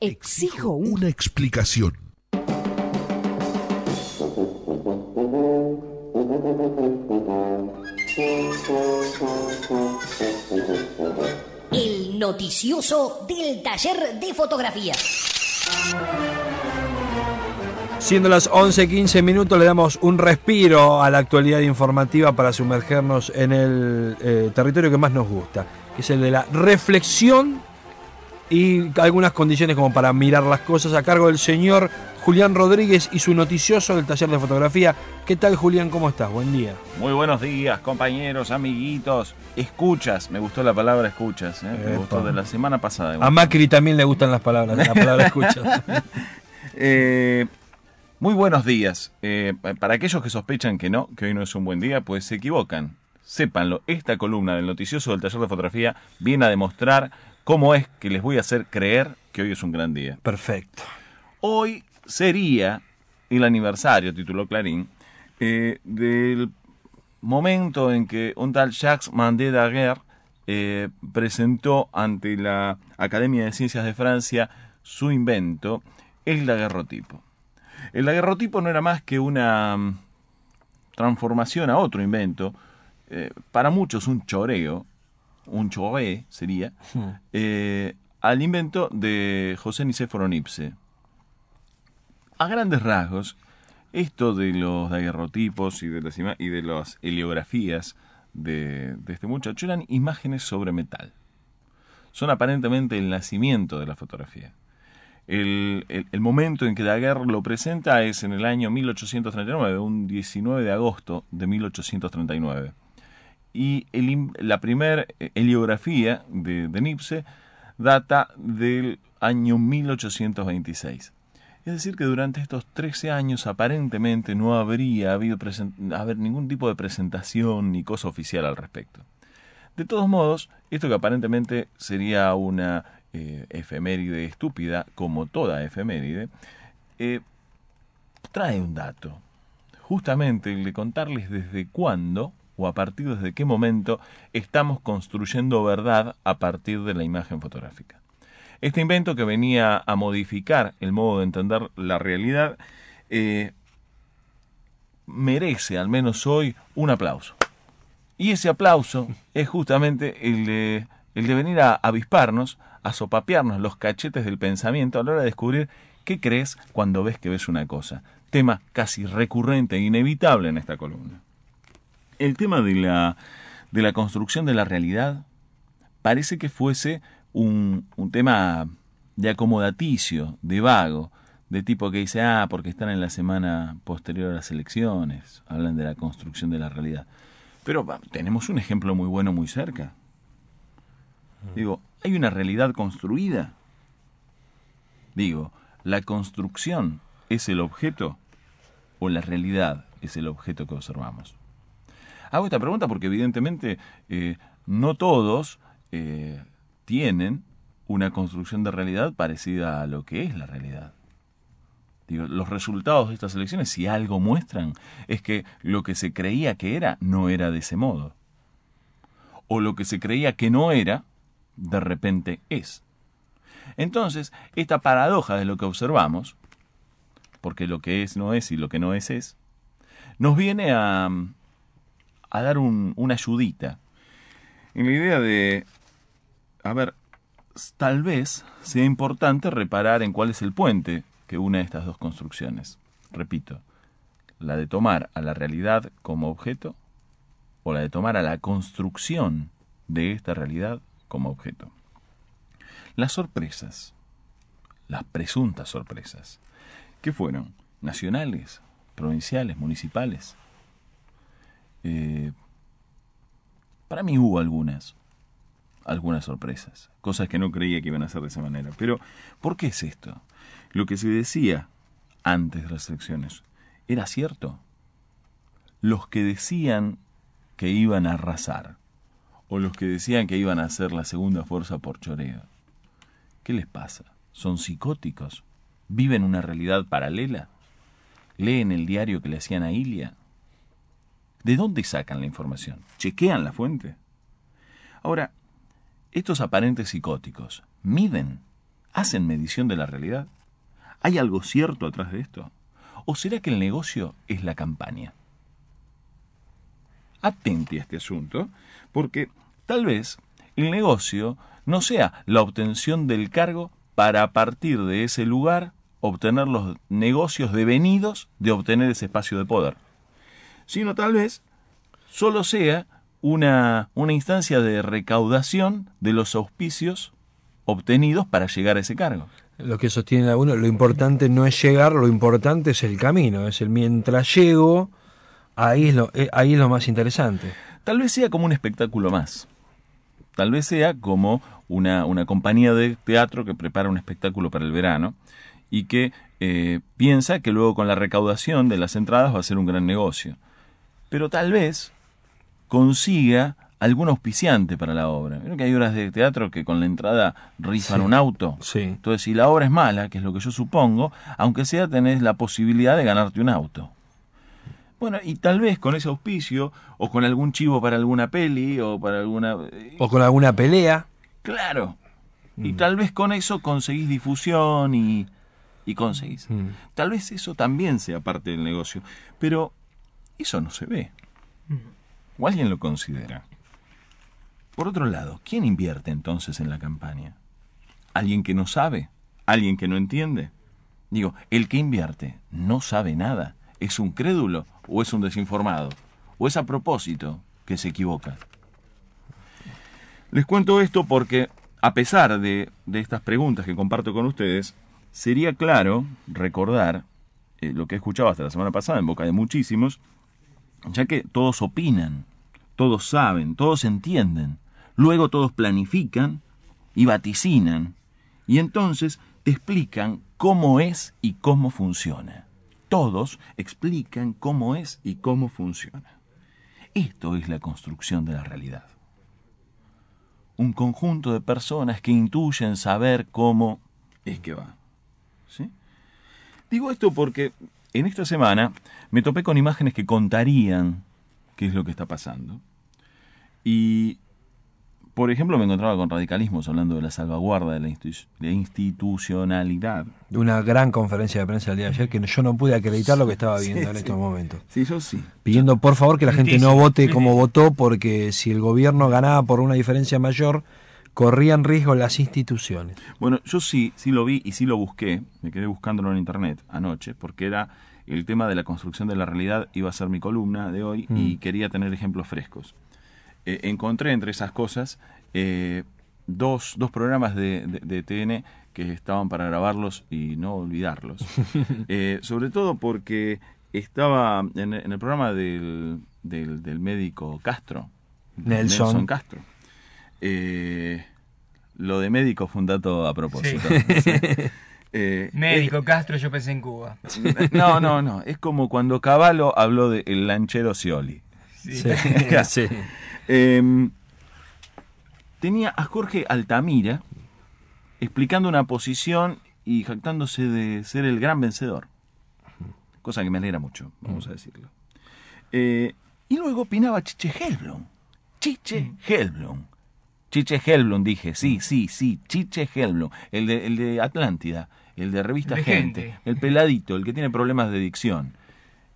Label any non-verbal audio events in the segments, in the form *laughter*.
Exijo una explicación. El noticioso del taller de fotografía. Siendo las 11.15 minutos, le damos un respiro a la actualidad informativa para sumergernos en el eh, territorio que más nos gusta, que es el de la reflexión y algunas condiciones como para mirar las cosas a cargo del señor Julián Rodríguez y su noticioso del taller de fotografía. ¿Qué tal Julián? ¿Cómo estás? Buen día. Muy buenos días, compañeros, amiguitos. Escuchas, me gustó la palabra escuchas, ¿eh? me gustó de la semana pasada. A Macri también le gustan las palabras, la palabra escuchas. *laughs* eh, muy buenos días. Eh, para aquellos que sospechan que no, que hoy no es un buen día, pues se equivocan. Sépanlo, esta columna del noticioso del taller de fotografía viene a demostrar cómo es que les voy a hacer creer que hoy es un gran día. Perfecto. Hoy sería el aniversario, tituló Clarín, eh, del momento en que un tal Jacques Mandé Daguerre eh, presentó ante la Academia de Ciencias de Francia su invento, el daguerrotipo. El daguerrotipo no era más que una mm, transformación a otro invento, eh, para muchos un choreo, un choré sería, eh, al invento de José Nicéforo Nipse. A grandes rasgos, esto de los daguerrotipos y de las, y de las heliografías de, de este muchacho eran imágenes sobre metal. Son aparentemente el nacimiento de la fotografía. El, el, el, momento en que Daguerre lo presenta es en el año 1839, un 19 de agosto de 1839. Y la primera heliografía de, de, Nipse data del año 1826. Es decir, que durante estos 13 años aparentemente no habría habido haber ningún tipo de presentación ni cosa oficial al respecto. De todos modos, esto que aparentemente sería una eh, efeméride estúpida, como toda efeméride, eh, trae un dato. Justamente el de contarles desde cuándo o a partir desde qué momento estamos construyendo verdad a partir de la imagen fotográfica. Este invento que venía a modificar el modo de entender la realidad eh, merece, al menos hoy, un aplauso. Y ese aplauso es justamente el de, el de venir a avisparnos, a sopapearnos los cachetes del pensamiento a la hora de descubrir qué crees cuando ves que ves una cosa. Tema casi recurrente e inevitable en esta columna. El tema de la, de la construcción de la realidad parece que fuese un, un tema de acomodaticio, de vago, de tipo que dice, ah, porque están en la semana posterior a las elecciones, hablan de la construcción de la realidad. Pero tenemos un ejemplo muy bueno muy cerca. Digo, ¿hay una realidad construida? Digo, ¿la construcción es el objeto o la realidad es el objeto que observamos? Hago esta pregunta porque evidentemente eh, no todos eh, tienen una construcción de realidad parecida a lo que es la realidad. Los resultados de estas elecciones, si algo muestran, es que lo que se creía que era no era de ese modo. O lo que se creía que no era, de repente es. Entonces, esta paradoja de lo que observamos, porque lo que es no es y lo que no es es, nos viene a, a dar un, una ayudita en la idea de, a ver, tal vez sea importante reparar en cuál es el puente que une estas dos construcciones. Repito, la de tomar a la realidad como objeto o la de tomar a la construcción de esta realidad como objeto. Las sorpresas, las presuntas sorpresas, ¿qué fueron? ¿Nacionales? ¿Provinciales? ¿Municipales? Eh, para mí hubo algunas. algunas sorpresas, cosas que no creía que iban a ser de esa manera. Pero, ¿por qué es esto? Lo que se decía antes de las elecciones, ¿era cierto? Los que decían que iban a arrasar, o los que decían que iban a ser la segunda fuerza por choreo, ¿qué les pasa? ¿Son psicóticos? ¿Viven una realidad paralela? ¿Leen el diario que le hacían a Ilia? ¿De dónde sacan la información? ¿Chequean la fuente? Ahora, estos aparentes psicóticos, ¿miden? ¿Hacen medición de la realidad? ¿Hay algo cierto atrás de esto? ¿O será que el negocio es la campaña? Atente a este asunto, porque tal vez el negocio no sea la obtención del cargo para partir de ese lugar obtener los negocios devenidos de obtener ese espacio de poder, sino tal vez solo sea una, una instancia de recaudación de los auspicios obtenidos para llegar a ese cargo. Lo que sostiene a uno, lo importante no es llegar, lo importante es el camino, es el mientras llego, ahí es lo, eh, ahí es lo más interesante. Tal vez sea como un espectáculo más. Tal vez sea como una, una compañía de teatro que prepara un espectáculo para el verano y que eh, piensa que luego con la recaudación de las entradas va a ser un gran negocio. Pero tal vez consiga algún auspiciante para la obra. Creo que hay obras de teatro que con la entrada rifan Sí. un auto. Sí. Entonces, si la obra es mala, que es lo que yo supongo, aunque sea tenés la posibilidad de ganarte un auto. Bueno, y tal vez con ese auspicio, o con algún chivo para alguna peli, o para alguna... O con alguna pelea. Claro. Y tal vez con eso conseguís difusión y, y conseguís. Mm. Tal vez eso también sea parte del negocio. Pero eso no se ve. ¿O alguien lo considera? Por otro lado, ¿quién invierte entonces en la campaña? ¿Alguien que no sabe? ¿Alguien que no entiende? Digo, el que invierte no sabe nada. ¿Es un crédulo o es un desinformado? ¿O es a propósito que se equivoca? Les cuento esto porque, a pesar de, de estas preguntas que comparto con ustedes, sería claro recordar eh, lo que he escuchado hasta la semana pasada en boca de muchísimos, ya que todos opinan, todos saben, todos entienden, luego todos planifican y vaticinan, y entonces explican cómo es y cómo funciona. Todos explican cómo es y cómo funciona. Esto es la construcción de la realidad. Un conjunto de personas que intuyen saber cómo es que va. ¿Sí? Digo esto porque en esta semana me topé con imágenes que contarían qué es lo que está pasando. Y, por ejemplo, me encontraba con radicalismos hablando de la salvaguarda de la, institu- de institucionalidad. De una gran conferencia de prensa el día de ayer que yo no pude acreditar lo que estaba viendo Sí, en sí. estos momentos. Sí, yo sí. Pidiendo por favor que la gente no vote como votó porque si el gobierno ganaba por una diferencia mayor, corrían riesgo las instituciones. Bueno, yo sí, sí lo vi y sí lo busqué. Me quedé buscándolo en internet anoche porque era el tema de la construcción de la realidad iba a ser mi columna de hoy y quería tener ejemplos frescos. Eh, encontré entre esas cosas eh, dos, dos programas de, de- de TN que estaban para grabarlos y no olvidarlos. *laughs* Eh, sobre todo porque estaba en, en el programa del, del, del médico Castro, Nelson. Castro. Eh, lo de médico fue un dato a propósito. Sí. *laughs* *laughs* Eh, Médico Castro, yo pensé en Cuba. *laughs* no, no, no. Es como cuando Cavallo habló de el lanchero Scioli. Sí. Sí, sí. *laughs* Eh, tenía a Jorge Altamira explicando una posición y jactándose de ser el gran vencedor. Cosa que me alegra mucho, vamos a decirlo. Eh, y luego opinaba Chiche Helblum. Chiche Helblum. Chiche Helblum, dije, sí, sí, sí, Chiche Helblum. El de, el de Atlántida, el de Revista de Gente, Gente. el peladito, el que tiene problemas de dicción.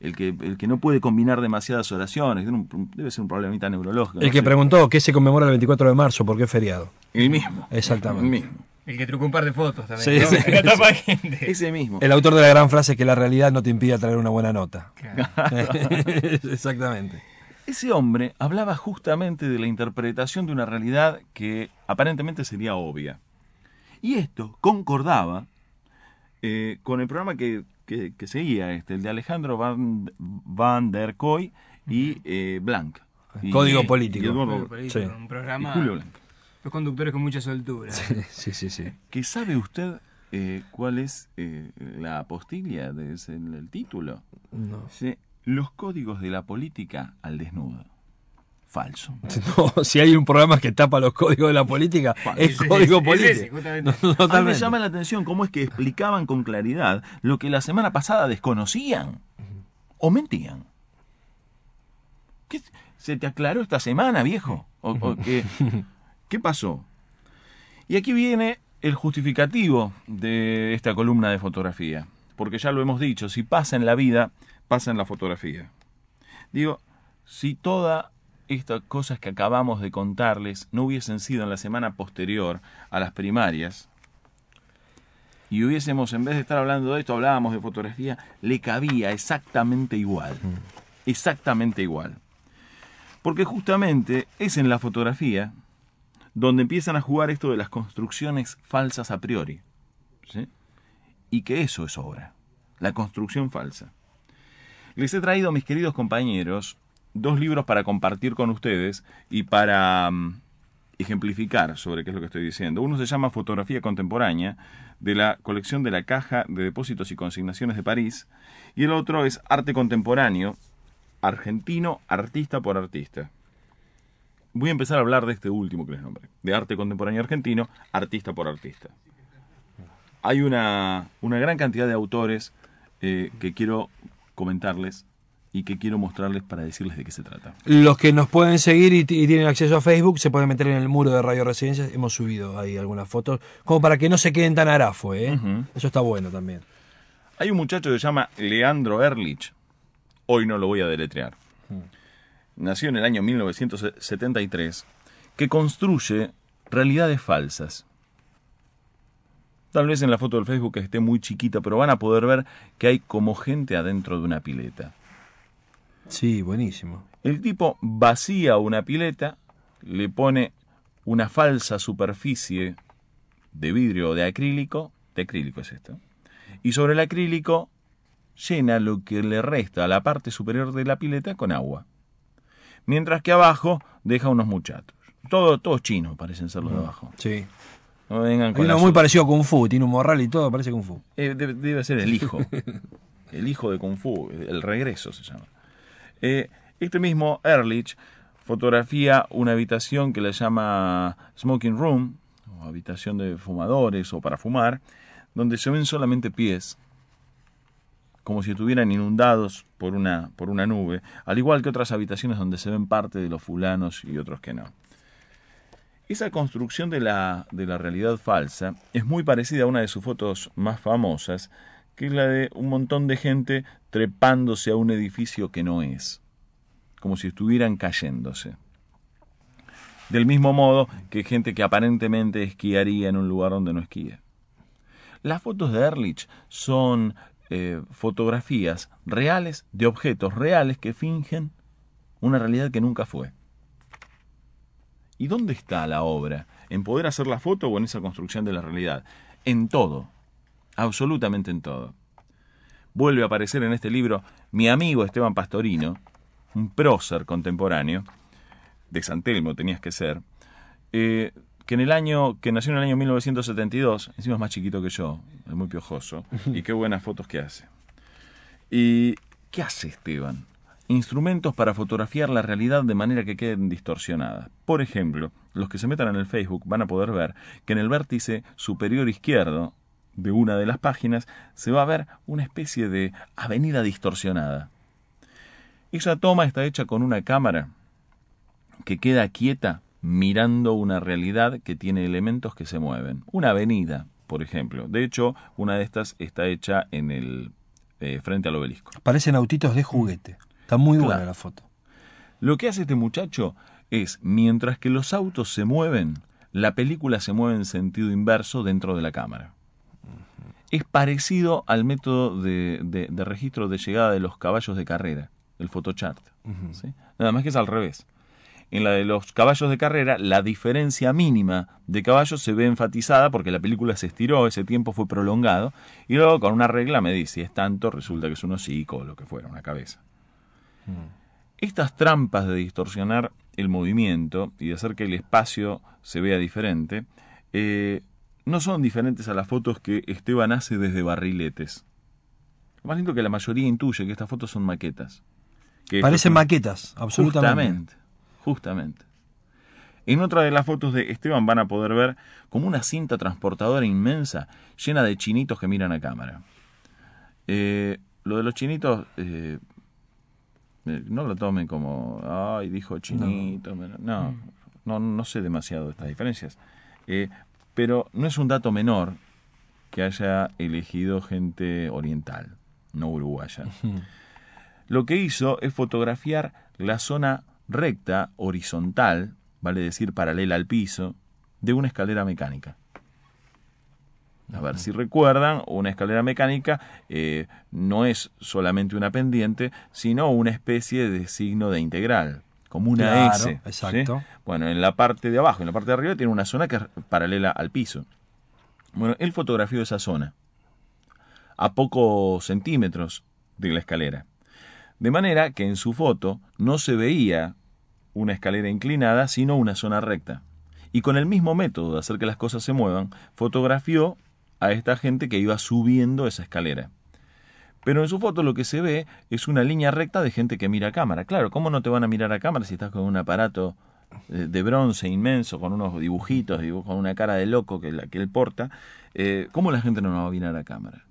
El que, el que no puede combinar demasiadas oraciones, tiene un- debe ser un problemita neurológico. El no que sé. preguntó qué se conmemora el 24 de marzo, ¿por qué feriado? El mismo. Exactamente. El mismo. El que trucó un par de fotos también. Sí, ¿no? sí, En *laughs* la tapa de gente. Ese mismo. El autor de la gran frase que la realidad no te impide traer una buena nota. Claro. *laughs* Exactamente. Ese hombre hablaba justamente de la interpretación de una realidad que aparentemente sería obvia. Y esto concordaba eh, con el programa que, que- que seguía, este, el de Alejandro Van, Van der Koy y eh, Blanc. Y- Código y político. Eduardo- ahí, Sí. Un y programa. Julio Blanc. Los conductores con mucha soltura. Sí, sí, sí. ¿Que sabe usted eh, cuál es eh, la apostilla del el título? No. Dice, los códigos de la política al desnudo. Falso. *laughs* No, si hay un programa que tapa los códigos de la política, es código político. *laughs* No, A mí me llama la atención cómo es que explicaban con claridad lo que la semana pasada desconocían o mentían. ¿Qué se te aclaró esta semana, viejo? ¿O, o *laughs* qué, qué pasó? Y aquí viene el justificativo de esta columna de fotografía. Porque ya lo hemos dicho, si pasa en la vida, pasa en la fotografía. Digo, si todas estas cosas que acabamos de contarles no hubiesen sido en la semana posterior a las primarias, y hubiésemos, en vez de estar hablando de esto, hablábamos de fotografía, le cabía exactamente igual. Exactamente igual. Porque justamente es en la fotografía donde empiezan a jugar esto de las construcciones falsas a priori. ¿sí? Y que eso es obra, la construcción falsa. Les he traído, mis queridos compañeros, dos libros para compartir con ustedes y para mm, ejemplificar sobre qué es lo que estoy diciendo. Uno se llama Fotografía Contemporánea, de la colección de la Caja de Depósitos y Consignaciones de París, y el otro es Arte Contemporáneo, argentino, artista por artista. Voy a empezar a hablar de este último que les nombré, de arte contemporáneo argentino, artista por artista. Hay una, una gran cantidad de autores eh, que quiero comentarles y que quiero mostrarles para decirles de qué se trata. Los que nos pueden seguir y, tienen acceso a Facebook se pueden meter en el muro de Radio Residencias. Hemos subido ahí algunas fotos, como para que no se queden tan arafo, ¿eh? Eso está bueno también. Hay un muchacho que se llama Leandro Erlich. Hoy no lo voy a deletrear. Nació en el año 1973, que construye realidades falsas. Tal vez en la foto del Facebook esté muy chiquita, pero van a poder ver que hay como gente adentro de una pileta. Sí, buenísimo. El tipo vacía una pileta, le pone una falsa superficie de vidrio o de acrílico, de acrílico es esto, y sobre el acrílico llena lo que le resta a la parte superior de la pileta con agua. Mientras que abajo deja unos muchachos. Todos todos chinos parecen ser los de abajo. Sí. No vengan Hay con uno muy parecido a Kung Fu, tiene un morral y todo, parece Kung Fu. Eh, debe, debe ser el hijo. *laughs* el hijo de Kung Fu. El regreso se llama. Eh, este mismo Ehrlich fotografía una habitación que le llama Smoking Room, o habitación de fumadores o para fumar, donde se ven solamente pies, como si estuvieran inundados por una, por una nube, al igual que otras habitaciones donde se ven parte de los fulanos y otros que no. Esa construcción de la, de la realidad falsa es muy parecida a una de sus fotos más famosas, que es la de un montón de gente trepándose a un edificio que no es, como si estuvieran cayéndose. Del mismo modo que gente que aparentemente esquiaría en un lugar donde no esquía. Las fotos de Ehrlich son eh, fotografías reales de objetos reales que fingen una realidad que nunca fue. ¿Y dónde está la obra? ¿En poder hacer la foto o en esa construcción de la realidad? En todo, absolutamente en todo. Vuelve a aparecer en este libro mi amigo Esteban Pastorino, un prócer contemporáneo, de San Telmo tenías que ser, eh, que en el año, que nació en el año 1972, encima es más chiquito que yo, es muy piojoso, y qué buenas fotos que hace. ¿Y qué hace Esteban? Instrumentos para fotografiar la realidad de manera que queden distorsionadas. Por ejemplo, los que se metan en el Facebook van a poder ver que en el vértice superior izquierdo de una de las páginas se va a ver una especie de avenida distorsionada. Esa toma está hecha con una cámara que queda quieta mirando una realidad que tiene elementos que se mueven. Una avenida, por ejemplo. De hecho, una de estas está hecha en el eh, frente al obelisco. Parecen autitos de juguete. Está muy buena la foto. Lo que hace este muchacho es, mientras que los autos se mueven, la película se mueve en sentido inverso dentro de la cámara. Es parecido al método de, de- de registro de llegada de los caballos de carrera, el photochart. ¿sí? Nada más que es al revés. En la de los caballos de carrera, la diferencia mínima de caballos se ve enfatizada porque la película se estiró, ese tiempo fue prolongado, y luego con una regla me dice, si es tanto, resulta que es un hocico o lo que fuera, una cabeza. Estas trampas de distorsionar el movimiento y de hacer que el espacio se vea diferente, eh, no son diferentes a las fotos que Esteban hace desde barriletes. Lo más lindo que la mayoría intuye que estas fotos son maquetas. Que Parecen maquetas, absolutamente. Justamente, justamente. En otra de las fotos de Esteban van a poder ver como una cinta transportadora inmensa llena de chinitos que miran a cámara. Eh, lo de los chinitos, eh, no lo tomen como, ay, dijo chinito. No, no, no sé demasiado de estas diferencias. Eh, pero no es un dato menor que haya elegido gente oriental, no uruguaya. *laughs* Lo que hizo es fotografiar la zona recta, horizontal, vale decir paralela al piso, de una escalera mecánica. A ver si recuerdan, una escalera mecánica eh, no es solamente una pendiente, sino una especie de signo de integral, como una Claro, S. ¿sí? exacto. Bueno, en la parte de abajo, en la parte de arriba, tiene una zona que es paralela al piso. Bueno, él fotografió esa zona a pocos centímetros de la escalera. De manera que en su foto no se veía una escalera inclinada, sino una zona recta. Y con el mismo método de hacer que las cosas se muevan, fotografió a esta gente que iba subiendo esa escalera. Pero en su foto lo que se ve es una línea recta de gente que mira a cámara. Claro, ¿cómo no te van a mirar a cámara si estás con un aparato eh, de bronce inmenso, con unos dibujitos, dibu- con una cara de loco que él porta? Eh, ¿Cómo la gente no nos va a mirar a cámara?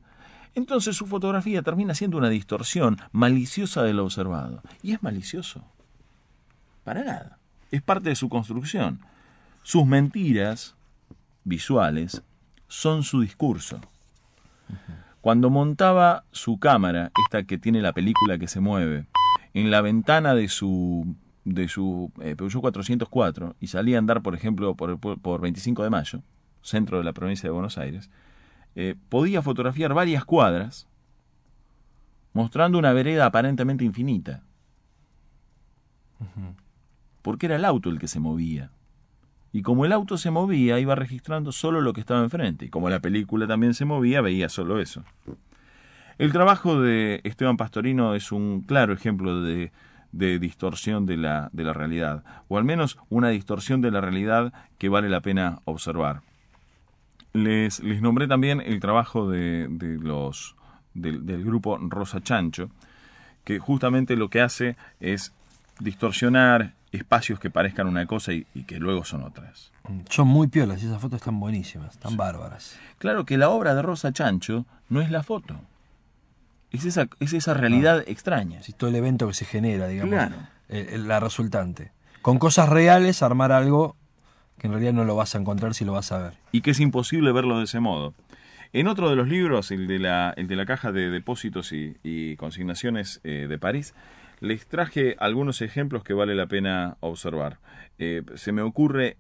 Entonces su fotografía termina siendo una distorsión maliciosa de lo observado. Y es malicioso. Para nada. Es parte de su construcción. Sus mentiras visuales son su discurso. Cuando montaba su cámara, esta que tiene la película que se mueve, en la ventana de su de su eh, Peugeot 404 y salía a andar, por ejemplo, por, por, por 25 de mayo, centro de la provincia de Buenos Aires, eh, podía fotografiar varias cuadras mostrando una vereda aparentemente infinita. Porque era el auto el que se movía. Y como el auto se movía, iba registrando solo lo que estaba enfrente. Y como la película también se movía, veía solo eso. El trabajo de Esteban Pastorino es un claro ejemplo de, de distorsión de la, de la realidad, o al menos una distorsión de la realidad que vale la pena observar. Les, les nombré también el trabajo de, de los, del, del grupo Rosa Chancho, que justamente lo que hace es distorsionar espacios que parezcan una cosa y, y que luego son otras. Son muy piolas y esas fotos están buenísimas, están bárbaras. Claro que la obra de Rosa Chancho no es la foto. Es esa, es esa realidad extraña. Es todo el evento que se genera, digamos. Claro. la resultante. Con cosas reales, armar algo que en realidad no lo vas a encontrar si lo vas a ver. Y que es imposible verlo de ese modo. En otro de los libros, el de la, el de la caja de depósitos y, y consignaciones eh, de París, les traje algunos ejemplos que vale la pena observar. Eh, se me ocurre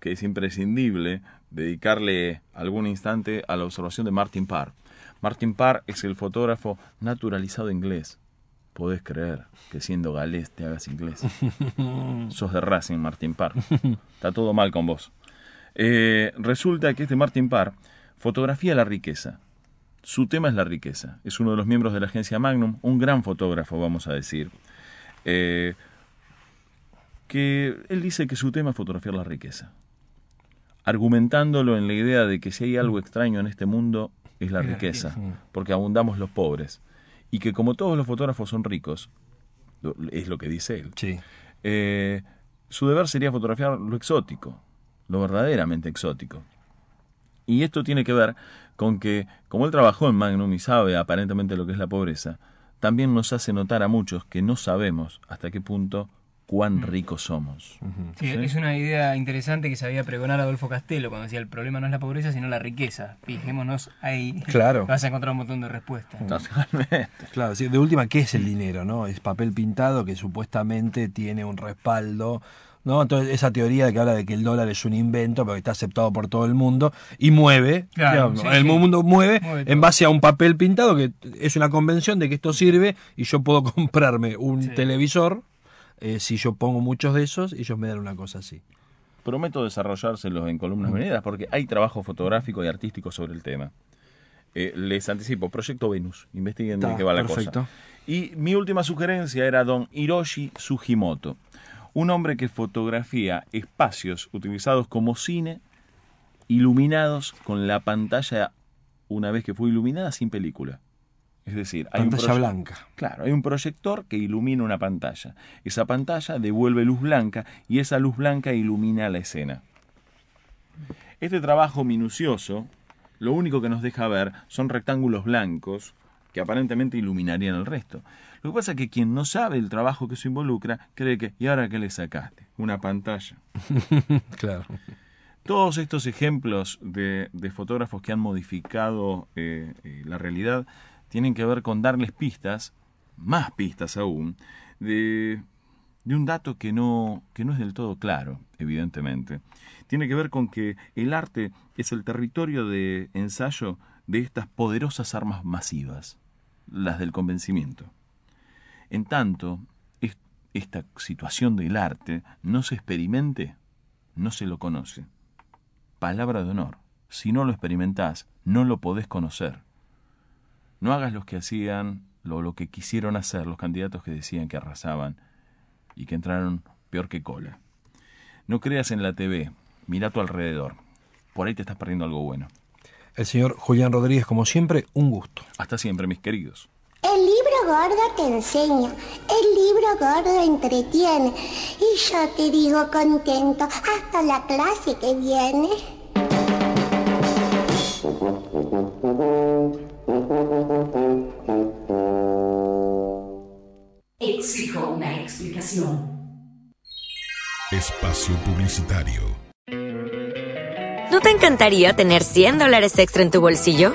que es imprescindible dedicarle algún instante a la observación de Martin Parr. Martin Parr es el fotógrafo naturalizado inglés. Podés creer que siendo galés te hagas inglés. *laughs* Sos de Racing, Martin Parr. Está todo mal con vos. Eh, resulta que este Martin Parr fotografía la riqueza. Su tema es la riqueza. Es uno de los miembros de la agencia Magnum, un gran fotógrafo, vamos a decir. Eh, que él dice que su tema es fotografiar la riqueza. Argumentándolo en la idea de que si hay algo extraño en este mundo es la riqueza, porque abundamos los pobres. Y que como todos los fotógrafos son ricos, es lo que dice él, Sí. eh, su deber sería fotografiar lo exótico, lo verdaderamente exótico. Y esto tiene que ver con que, como él trabajó en Magnum y sabe aparentemente lo que es la pobreza, también nos hace notar a muchos que no sabemos hasta qué punto cuán ricos somos. Sí, ¿Sí? Es una idea interesante que sabía pregonar Adolfo Castelo cuando decía el problema no es la pobreza sino la riqueza. Fijémonos ahí. Claro. Vas a encontrar un montón de respuestas. Totalmente. Claro, sí, de última, ¿qué es el dinero? no Es papel pintado que supuestamente tiene un respaldo. ¿No? Entonces, esa teoría de que habla de que el dólar es un invento, pero que está aceptado por todo el mundo y mueve. Claro, digamos, sí, el sí. mundo mueve, Mueve en base a un papel pintado que es una convención de que esto sirve y yo puedo *laughs* comprarme un Sí. televisor. eh, si yo pongo muchos de esos, ellos me dan una cosa así. Prometo desarrollárselos en columnas venideras porque hay trabajo fotográfico y artístico sobre el tema. Eh, les anticipo, Proyecto Venus, investiguen de qué va la perfecto. cosa. Y mi última sugerencia era don Hiroshi Sugimoto, un hombre que fotografía espacios utilizados como cine, iluminados con la pantalla una vez que fue iluminada sin película. Es decir, hay Pantalla un blanca. Claro, hay un proyector que ilumina una pantalla. Esa pantalla devuelve luz blanca y esa luz blanca ilumina la escena. Este trabajo minucioso, lo único que nos deja ver son rectángulos blancos que aparentemente iluminarían el resto. Lo que pasa es que quien no sabe el trabajo que eso involucra cree que, ¿y ahora qué le sacaste? Una pantalla. *laughs* Claro. Todos estos ejemplos de, de fotógrafos que han modificado eh, eh, la realidad tienen que ver con darles pistas, más pistas aún, de, de un dato que no, que no es del todo claro, evidentemente. Tiene que ver con que el arte es el territorio de ensayo de estas poderosas armas masivas, las del convencimiento. En tanto, es- esta situación del arte no se experimente, no se lo conoce. Palabra de honor. Si no lo experimentás, no lo podés conocer. No hagas lo que hacían, lo, lo que quisieron hacer los candidatos que decían que arrasaban y que entraron peor que cola. No creas en la TV, mira a tu alrededor. Por ahí te estás perdiendo algo bueno. El señor Julián Rodríguez, como siempre, un gusto. Hasta siempre, mis queridos. El libro gordo te enseña, el libro gordo entretiene. Y yo te digo contento, hasta la clase que viene. Exijo una explicación. Espacio Publicitario. ¿No te encantaría tener 100 dólares extra en tu bolsillo?